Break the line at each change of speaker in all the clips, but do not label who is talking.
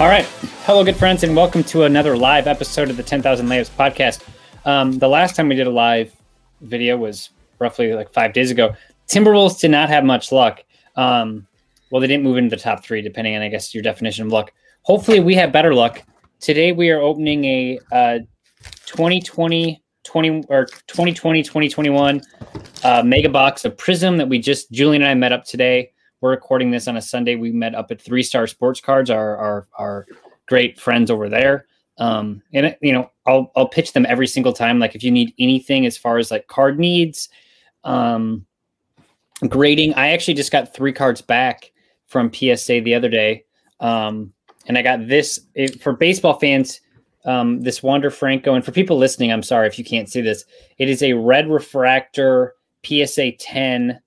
All right. Hello, good friends, and welcome to another live episode of the 10,000 Layups podcast. Um, the last time we did a live video was roughly like five days ago. Timberwolves did not have much luck. Um, well, they didn't move into the top three, depending on, I guess, your definition of luck. Hopefully, we have better luck. Today, we are opening a uh, 2020 20 or 2020 2021 uh, mega box of Prism that we just Julian and I met up today. We're recording this on a Sunday. We met up at Three Star Sports Cards, our our, our great friends over there. Um, and you know, I'll I'll pitch them every single time. Like if you need anything as far as like card needs, um, grading. I actually just got three cards back from PSA the other day, um, and I got this it, for baseball fans. Um, this Wander Franco, and for people listening, I'm sorry if you can't see this. It is a red refractor PSA 10.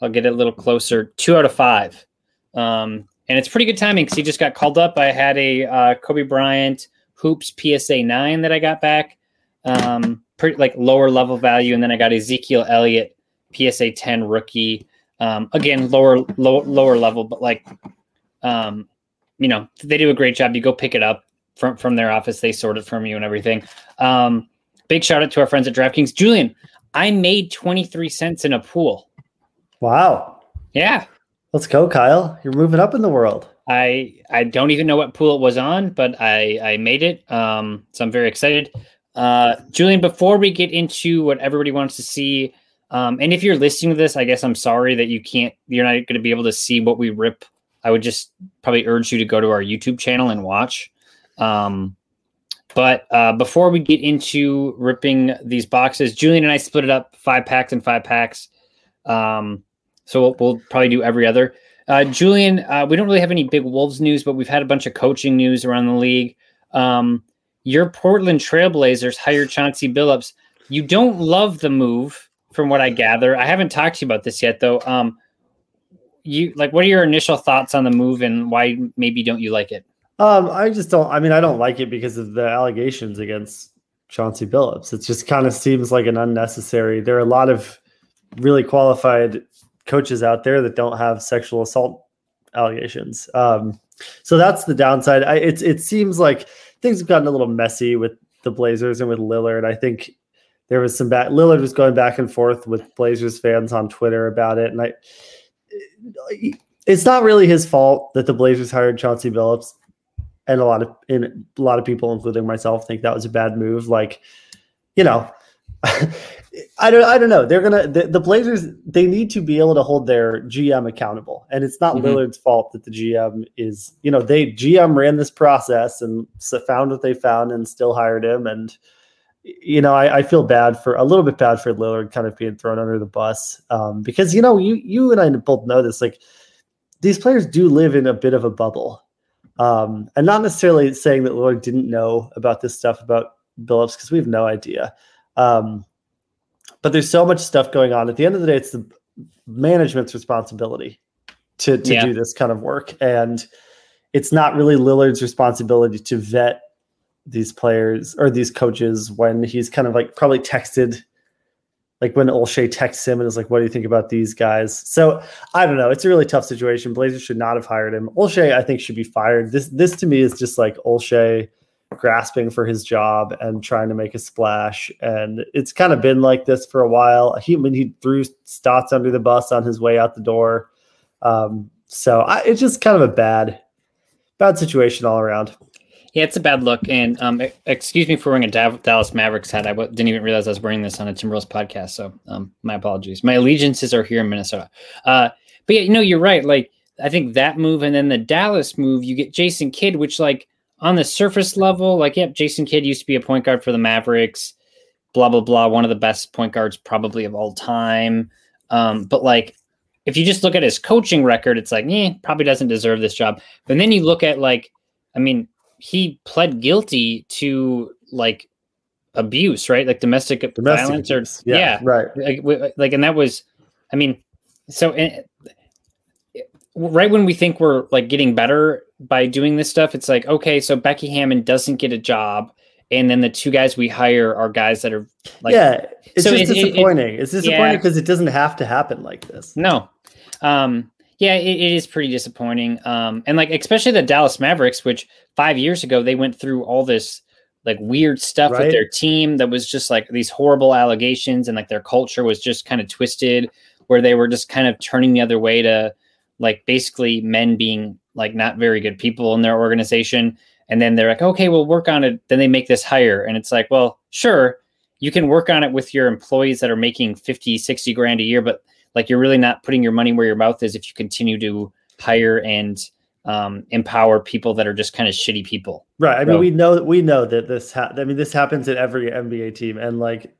I'll get it a little closer. Two out of five. Um, and it's pretty good timing because he just got called up. I had a uh, Kobe Bryant hoops PSA nine that I got back, um, pretty like lower level value, and then I got Ezekiel Elliott PSA ten rookie. Um, again, lower low, lower level, but like, um, you know, they do a great job. You go pick it up from from their office, they sort it from you and everything. Um, big shout out to our friends at DraftKings. Julian, I made twenty three cents in a pool.
Wow.
Yeah,
Let's go, Kyle. You're moving up in the world.
I I don't even know what pool it was on, but I I made it. Um, so I'm very excited. Uh, Julian, before we get into what everybody wants to see, um, and if you're listening to this, I guess I'm sorry that you can't. You're not going to be able to see what we rip. I would just probably urge you to go to our YouTube channel and watch. Um, but uh, before we get into ripping these boxes, Julian and I split it up five packs and five packs. Um, so we'll, we'll probably do every other. Uh, Julian, uh, we don't really have any big Wolves news, but we've had a bunch of coaching news around the league. Um, your Portland Trailblazers hired Chauncey Billups. You don't love the move, from what I gather. I haven't talked to you about this yet, though. Um, you like, what are your initial thoughts on the move, and why maybe don't you like it?
Um, I just don't. I mean, I don't like it because of the allegations against Chauncey Billups. It just kind of seems like an unnecessary. There are a lot of really qualified coaches out there that don't have sexual assault allegations. Um, so that's the downside. I, it it seems like things have gotten a little messy with the Blazers and with Lillard. I think there was some back. Lillard was going back and forth with Blazers fans on Twitter about it, and I. It's not really his fault that the Blazers hired Chauncey Billups, and a lot of in a lot of people, including myself, think that was a bad move. Like, you know, I don't I don't know. They're gonna the, the, Blazers they need to be able to hold their GM accountable. And it's not mm-hmm. Lillard's fault that the GM is, you know, they GM ran this process and found what they found and still hired him. And you know, I, I feel bad for a little bit bad for Lillard kind of being thrown under the bus. Um, because you know, you you and I both know this, like these players do live in a bit of a bubble. Um, and not necessarily saying that Lillard didn't know about this stuff about Billups, because we have no idea. Um, but there's so much stuff going on. At the end of the day, it's the management's responsibility to, to yeah. do this kind of work. And it's not really Lillard's responsibility to vet these players or these coaches when he's kind of like probably texted like when Olshey texts him and is like, "What do you think about these guys?" So I don't know. It's a really tough situation. Blazers should not have hired him. Olshey, I think, should be fired. This this to me is just like Olshey grasping for his job and trying to make a splash. And it's kind of been like this for a while. He, I mean, he threw Stotts under the bus on his way out the door. Um, so I, it's just kind of a bad, bad situation all around.
Yeah, it's a bad look. And um, excuse me for wearing a Dallas Mavericks hat. I w- didn't even realize I was wearing this on a Timberwolves podcast. So um, my apologies. My allegiances are here in Minnesota. Uh, but yeah, you know, you're right. Like I think that move and then the Dallas move, you get Jason Kidd, which like on the surface level, like yep, Jason Kidd used to be a point guard for the Mavericks. Blah blah blah. One of the best point guards probably of all time. Um, but like if you just look at his coaching record, it's like, eh, probably doesn't deserve this job. But then you look at like, I mean, he pled guilty to like abuse, right? Like domestic,
Domestic
violence, or.
Yeah,
yeah,
right.
Like, like, and that was, I mean, so right when we think we're like getting better by doing this stuff, it's like, okay, so Becky Hammon doesn't get a job, and then the two guys we hire are guys that are like,
yeah, it's
so
just
it- it- it-
disappointing. it's disappointing
yeah.
because it doesn't have to happen like this.
No. Um, yeah, it, it is pretty disappointing. Um, and like especially the Dallas Mavericks, which five years ago they went through all this like weird stuff
Right.
with their team that was just like these horrible allegations and like their culture was just kind of twisted where they were just kind of turning the other way to like basically men being like not very good people in their organization. And then they're like, okay, we'll work on it. Then they make this hire. And it's like, well, sure, you can work on it with your employees that are making 50, 60 grand a year, but like you're really not putting your money where your mouth is if you continue to hire and um, empower people that are just kind of shitty people.
Right. I mean,
So-
we know we know that this. Ha- I mean, this happens at every NBA team, and like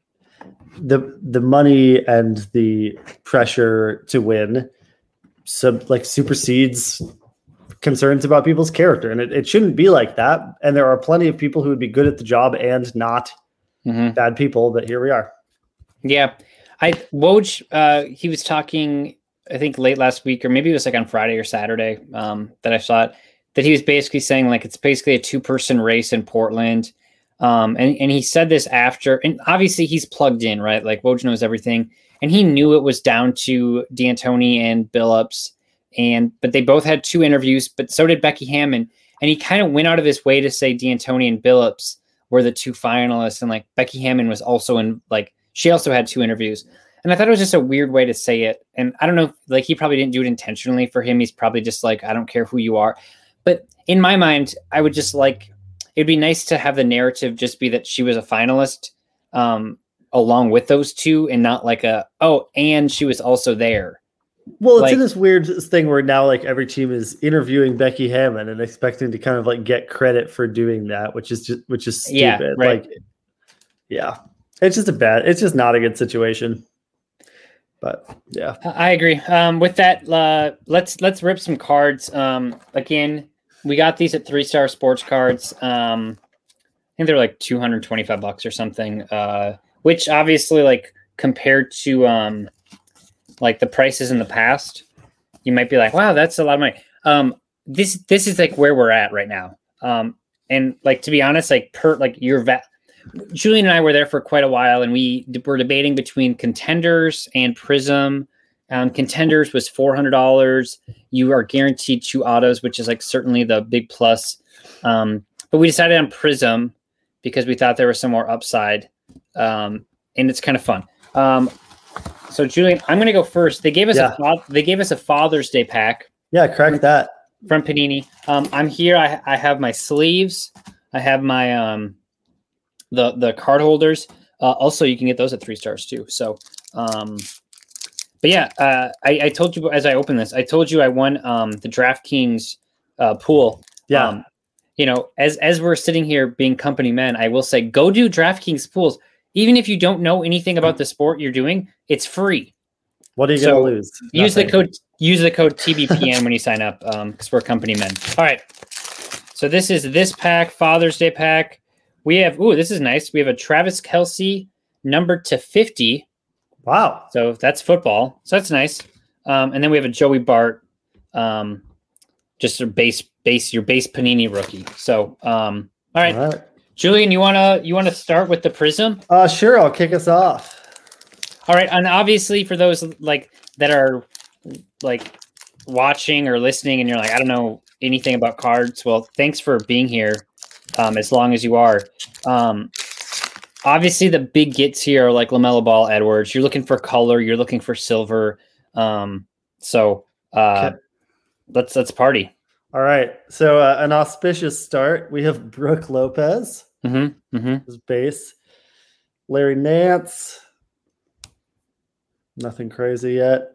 the the money and the pressure to win, sub like supersedes concerns about people's character, and it, it shouldn't be like that. And there are plenty of people who would be good at the job and not
Mhm.
bad people, but here we are.
Yeah, I Woj. Uh, he was talking, I think late last week, or maybe it was like on Friday or Saturday. Um, that I saw it. That he was basically saying like it's basically a two person race in Portland. Um, and and he said this after, and obviously he's plugged in, right? Like Woj knows everything, and he knew it was down to D'Antoni and Billups, and but they both had two interviews, but so did Becky Hammon, and he kind of went out of his way to say D'Antoni and Billups were the two finalists, and like Becky Hammon was also in like she also had two interviews. And I thought it was just a weird way to say it. And I don't know, like he probably didn't do it intentionally for him. He's probably just like, I don't care who you are. But in my mind, I would just like it'd be nice to have the narrative just be that she was a finalist um along with those two and not like a oh, and she was also there.
Well, it's
Like-
in this weird thing where now like every team is interviewing Becky Hammon and expecting to kind of like get credit for doing that, which is just which is stupid.
Yeah, right.
Like yeah. It's just a bad it's just not a good situation. But yeah.
I agree. Um, with that, uh, let's let's rip some cards. Um, again, we got these at Three Star Sports Cards. Um, I think they're like two hundred twenty five bucks or something. Uh, which obviously, like compared to um, like the prices in the past, you might be like, "Wow, that's a lot of money." Um, this this is like where we're at right now. Um, and like to be honest, like per like your va- Julian and I were there for quite a while, and we d- were debating between contenders and Prism. Um, contenders was four hundred dollars. You are guaranteed two autos, which is like certainly the big plus. Um, but we decided on Prism because we thought there was some more upside, um, and it's kind of fun. Um, so Julian, I'm going to go first. They gave us
Yeah.
a they gave us a Father's Day pack
Yeah, crack that.
from Panini. Um, I'm here. I, I have my sleeves. I have my um, the the card holders. Uh, also, you can get those at three stars too. So, um, but yeah, uh, I, I told you as I opened this, I told you I won um, the DraftKings uh, pool.
Yeah.
Um, you know, as as we're sitting here being company men, I will say go do DraftKings pools. Even if you don't know anything about the sport you're doing, it's free
what are you
so,
gonna lose?
use the code use the code TBPN when you sign up because we're company men. All right. So this is this pack, Father's Day pack. We have ooh, this is nice. We have a Travis Kelce number to 50.
Wow.
So that's football. So that's nice. Um, and then we have a Joey Bart, um, just a base base your base Panini rookie. So um, all right,
All right.
Julian, you wanna you wanna start with the Prism?
Uh sure, I'll kick us off.
All right, and obviously for those like that are like watching or listening, and you're like, I don't know anything about cards. Well, thanks for being here. um, as long as you are. Um, obviously, the big gets here are like LaMelo Ball, Edwards. You're looking for color. You're looking for silver. Um, so uh,
Okay.
let's let's party.
All right. So uh, an auspicious start. We have Brooke Lopez,
Mm-hmm, mm-hmm.
his base. Larry Nance. Nothing crazy yet.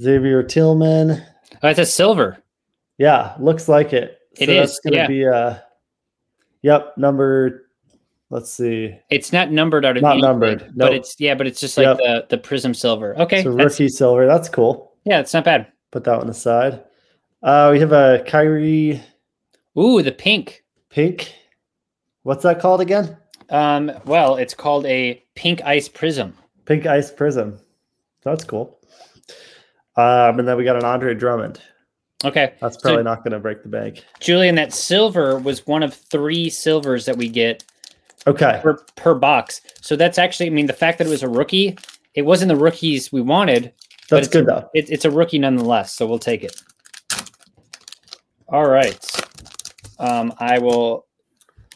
Xavier Tillman.
Oh, that's a silver.
Yeah, looks like it.
It
so that's
is,
gonna
yeah.
be uh yep, number let's see.
It's not numbered out of
Not numbered,
but
nope.
it's yeah, but it's just like
Yep.
the the prism silver. Okay,
So rookie silver. That's cool.
yeah, it's not bad.
Put that one aside. Uh we have a Kyrie
Ooh, the pink.
Pink. What's that called again?
Um, well, it's called a pink ice prism.
Pink Ice Prism. That's cool. Um, and then we got an Andre Drummond.
Okay,
That's
So-
probably not going to break the bank.
Julian, that silver was one of three silvers that we get
Okay.
per, per box. So that's actually, I mean, the fact that it was a rookie, it wasn't the rookies we wanted.
That's good though.
It, it's a rookie nonetheless, so we'll take it. All right. Um, I will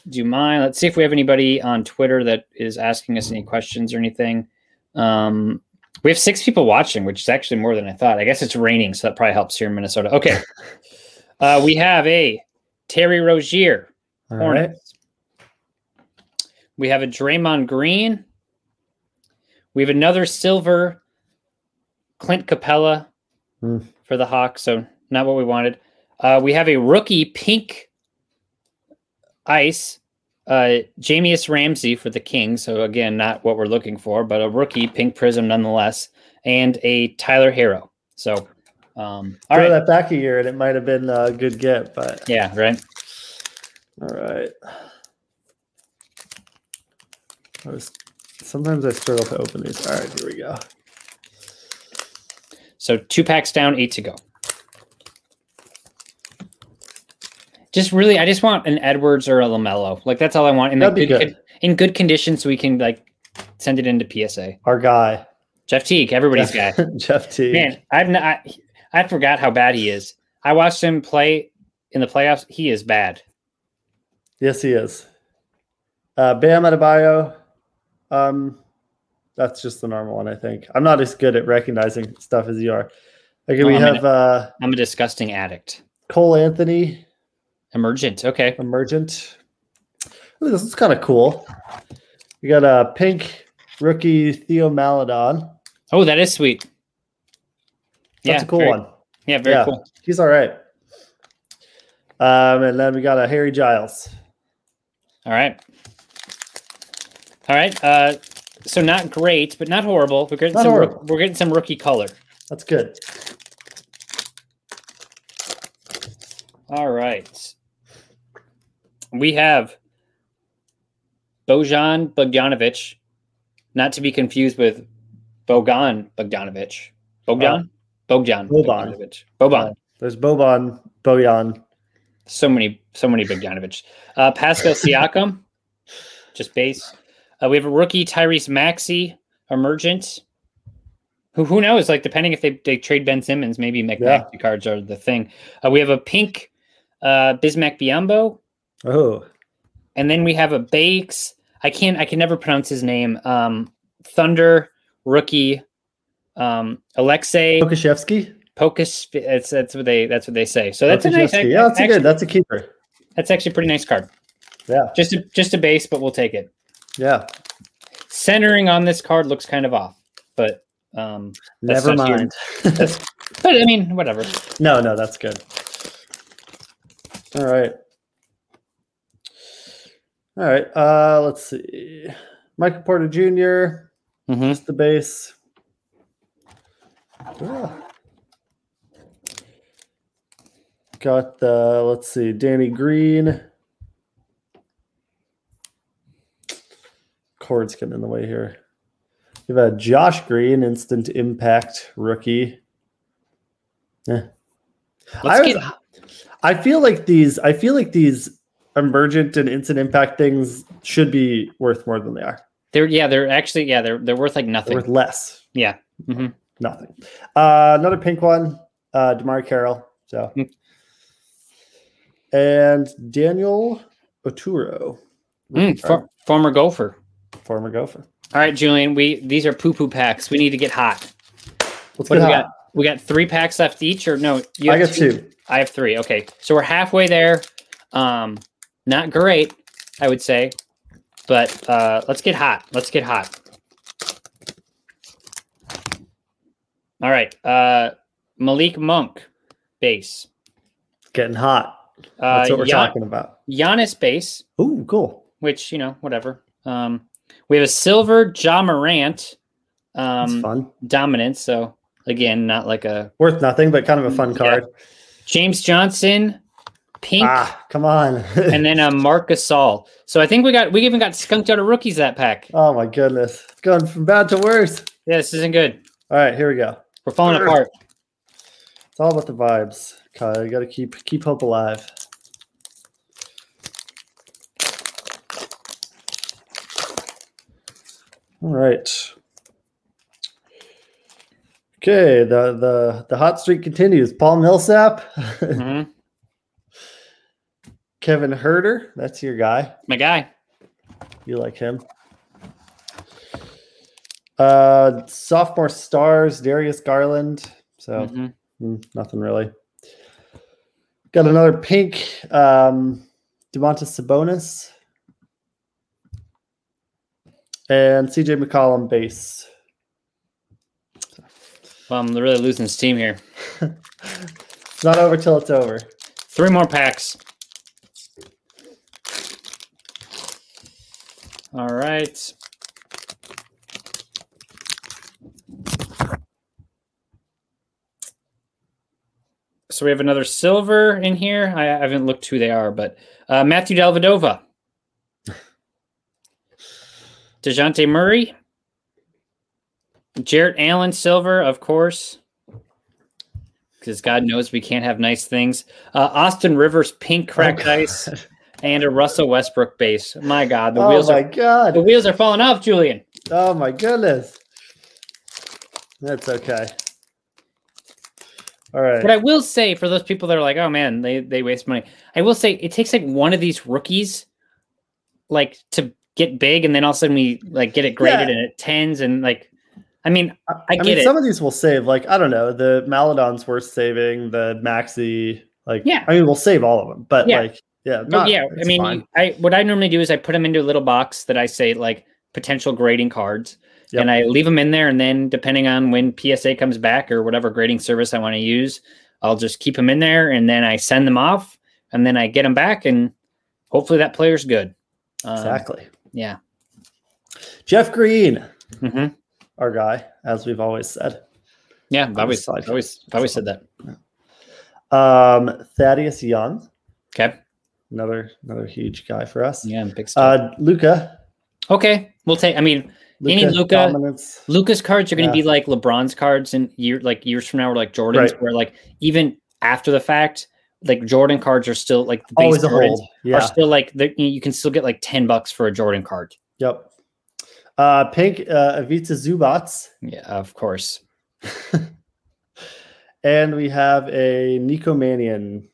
do mine. Let's see if we have anybody on Twitter that is asking us any questions or anything. Um, we have six people watching, which is actually more than I thought. I guess it's raining, so that probably helps here in Minnesota. Okay. uh, we have a Terry Rozier.
All right.
Hornets. We have a Draymond Green. We have another silver Clint Capela
Hmm.
for the Hawks, so not what we wanted. Uh, we have a rookie pink ice, uh, Jahmi'us Ramsey for the Kings. So again, not what we're looking for, but a rookie pink prism nonetheless, and a Tyler Herro. So, um, all
Throw
right,
that back a year and it might have been a good get, but
yeah, right.
all right. I was, sometimes I struggle to open these. All right, here we go.
So two packs down, eight to go. Just really, I just want an Edwards or a Lamelo. Like that's all I want in like, good,
good.
in good condition, so we can like send it into PSA.
Our guy,
Jeff Teague, everybody's guy.
Jeff T.
Man, I've not, I, I forgot how bad he is. I watched him play in the playoffs. He is bad.
Yes, he is. Uh, Bam Adebayo. Um, that's just the normal one, I think. I'm not as good at recognizing stuff as you are. Okay, we
I'm
have uh,
I'm a disgusting addict.
Cole Anthony,
Emergent. Okay.
Emergent. Ooh, this is kind of cool. We got a pink rookie Theo Maledon.
Oh, that is sweet.
That's a cool
very-
one.
Yeah, very
Yeah.
cool.
He's all right. Um, and then we got a Harry Giles.
All right. All right. Uh, so not great, but not horrible. We're getting
Not
some.
horrible.
we're getting some rookie color.
That's good.
All right. We have Bojan Bogdanovic, not to be confused with Bogdan Bogdanovic. Bogdan? Bogdan.
Boban.
Bogdanovic. Boban.
There's Boban, Bojan.
So many, so many Bogdanovic. Uh, Pascal Siakam, just base. Uh, we have a rookie, Tyrese Maxey, emergent. Who, who knows? Like, depending if they, they trade Ben Simmons, maybe McMaxey cards are the thing. Uh, we have a pink uh, Bismack Biyombo.
Oh,
and then we have a Bakes. I can't. I can never pronounce his name. Um, Thunder rookie, um, Aleksej
Pokusevski.
Pokus. It's that's what they that's what they say. So that's a nice.
Yeah, that's a good. That's a keeper.
That's actually a pretty nice card.
Yeah,
Just a just a base, but we'll take it.
yeah.
Centering on this card looks kind of off, but um,
Never mind.
but I mean, whatever.
no, no, that's good. All right. All right. Uh, let's see. Michael Porter Jr.
hmm
Just the base. Got the let's see, Danny Green. Cord's getting in the way here. You've had Josh Green, instant impact rookie. Yeah. I, was-
get
I feel like these I feel like these emergent and instant impact things should be worth more than they are.
they're yeah they're actually yeah they're they're worth like
They're
nothing.
worth less.
Yeah. hmm
Nothing. Uh, another pink one, uh, DeMarre Carroll. So
Mm.
and Daniel Oturu,
Mm, for, former golfer.
former Gopher.
All right, Julian. We these are poo poo packs. We need to get hot.
Let's
What
get
do we got? We got three packs left each, or no? You
I
have
got two.
I have three. Okay, so we're halfway there. Um, not great, I would say, but uh, let's get hot. Let's get hot. All right, uh, Malik Monk, base.
Getting hot.
Uh,
That's what we're
Gian-
talking about.
Giannis base,
Ooh, cool.
which you know, whatever. Um, we have a silver Ja Morant, um,
fun.
dominance. So again, not like a
Worth nothing, but kind of a fun
Yeah.
card.
James Johnson, pink.
Ah, come on.
and then a Marc Gasol. So I think we got we even got skunked out of rookies that pack.
oh my goodness, it's going from bad to worse.
Yeah, this isn't good.
All right, here we go.
We're falling apart.
It's all about the vibes. Kyle, you got to keep keep hope alive. All right. Okay, the the the hot streak continues. Paul Millsap,
Mhm.
Kevin Huerter, that's your guy.
My guy.
You like him. Uh sophomore stars, Darius Garland. So
Mhm.
Mm, nothing really. Got another pink um Domantas Sabonis. And CJ McCollum base.
Well, I'm really losing steam here.
It's not over till it's over.
Three more packs. All right. So we have another silver in here. I I haven't looked who they are, but uh, Matthew Dellavedova, Dejounte Murray, Jarrett Allen silver, of course, because God knows we can't have nice things. Uh, Austin Rivers pink cracked
Oh,
ice. and a Russell Westbrook base. My God, the
Oh
wheels
my
are the wheels are falling off, Julian.
Oh my goodness. That's okay. All right.
But I will say for those people that are like, oh man, they they waste money. I will say it takes like one of these rookies, like to get big, and then all of a sudden we like get it graded
Yeah.
and it tens and like, I mean, I,
I
get
mean,
it.
some of these will save. Like I don't know, the Maledon's worth saving. The Maxey, like
Yeah.
I mean, we'll save all of them. But
Yeah.
like, yeah,
Oh,
not-
yeah, I mean,
fine.
I what I normally do is I put them into a little box that I say like potential grading cards,
Yep.
and I leave them in there. And then depending on when PSA comes back or whatever grading service I want to use, I'll just keep them in there, and then I send them off, and then I get them back, and hopefully that player's good. Um,
exactly.
Yeah.
Jeff Green,
hmm
our guy, as we've always said.
Yeah. I've always, always, always said that.
Um, Thaddeus Young,
Okay.
Another another huge guy for us.
Yeah. Big stuff.
Uh, Luka,
okay. We'll take. I mean, Any Luka
dominance.
Luka's cards are going to
Yeah.
be like LeBron's cards in year like years from now, or like Jordan's,
Right.
where like even after the fact, like Jordan cards are still like the base Jordans
hold.
are still like you can still get like ten bucks for a Jordan card.
Yep. Uh, pink uh, Ivica Zubac,
Yeah, of course.
and we have a Nico Mannion.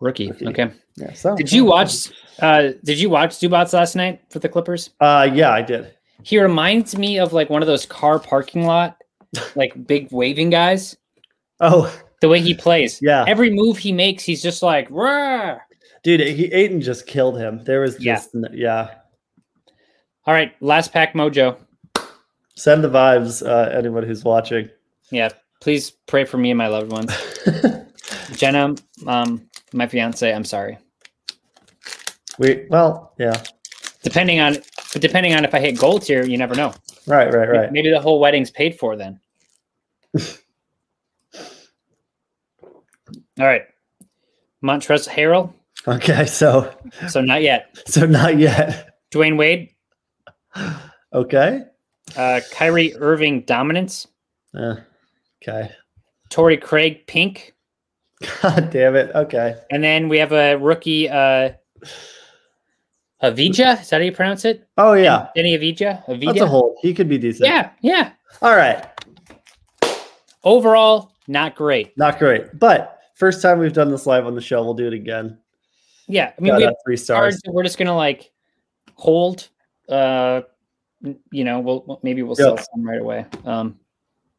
Rookie.
Rookie.
Okay.
Yeah. So
Did you watch? uh Did you watch Zubac last night for the Clippers?
Uh, yeah, I did.
He reminds me of like one of those car parking lot, like big waving guys.
Oh,
The way he plays.
Yeah.
Every move he makes, he's just like, Rah!
dude, he Ayton just killed him. There was
Yeah.
just n- yeah.
all right, last pack mojo.
Send the vibes, uh, anyone who's watching.
Yeah, please pray for me and my loved ones. Jenna, um, my fiance, I'm sorry.
We well, yeah.
Depending on, but depending on if I hit gold tier, you never know.
Right, right, right.
Maybe the whole wedding's paid for then. All right, Montrezl Harrell.
Okay, so
So not yet.
so not yet.
Dwyane Wade,
Okay.
uh, Kyrie Irving dominance.
Uh, okay.
Torrey Craig pink,
God damn it. Okay.
and then we have a rookie, uh, Avdija. Is that how you pronounce it?
Oh yeah.
Deni Avdija. Avdija.
That's a hold. He could be decent.
Yeah, yeah.
All right.
Overall, not great.
Not great. But first time we've done this live on the show, we'll do it again.
yeah, I mean,
got
we have
three
cards
stars.
that we're just gonna like hold. Uh, you know, we'll maybe we'll sell some right away. Um,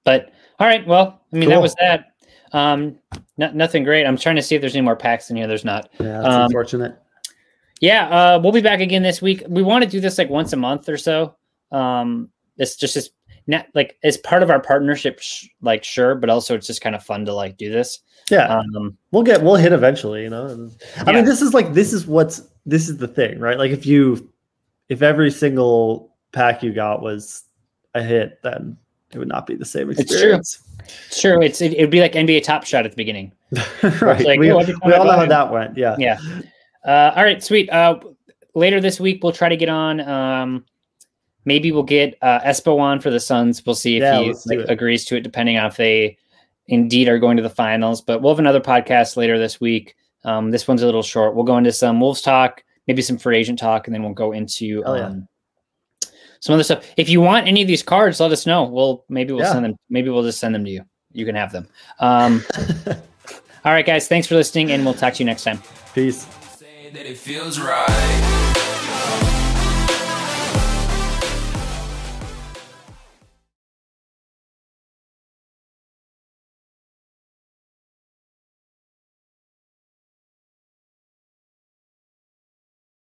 but all right, well, I mean, that was that. Um, no, nothing great. I'm trying to see if there's any more packs in here. There's not.
Yeah, that's
Um,
unfortunate.
Yeah, uh, we'll be back again this week. We want to do this like once a month or so. Um, it's just as not like as part of our partnership, sh- like sure, but also it's just kind of fun to like do this.
Yeah,
Um,
we'll get we'll hit eventually. You know, and, I
Yeah.
mean, this is like this is what's this is the thing, right? Like if you if every single pack you got was a hit, then it would not be the same
true.
experience.
it's true. It's it, would be like NBA Top Shot at the beginning.
right.
like,
we
oh,
we all know how that went. Yeah.
Yeah. Uh, all right, sweet. Uh, later this week, we'll try to get on. Um, maybe we'll get uh, Espo on for the Suns. We'll see if
Yeah,
he like, agrees to it, depending on if they indeed are going to the finals. But we'll have another podcast later this week. Um, this one's a little short. We'll go into some Wolves talk, maybe some free agent talk, and then we'll go into
Oh, yeah.
um, some other stuff. If you want any of these cards, let us know. We'll maybe we'll
Yeah.
send them. Maybe we'll just send them to you. You can have them. Um, all right, guys. Thanks for listening, and we'll talk to you next time.
Peace.
That it feels right.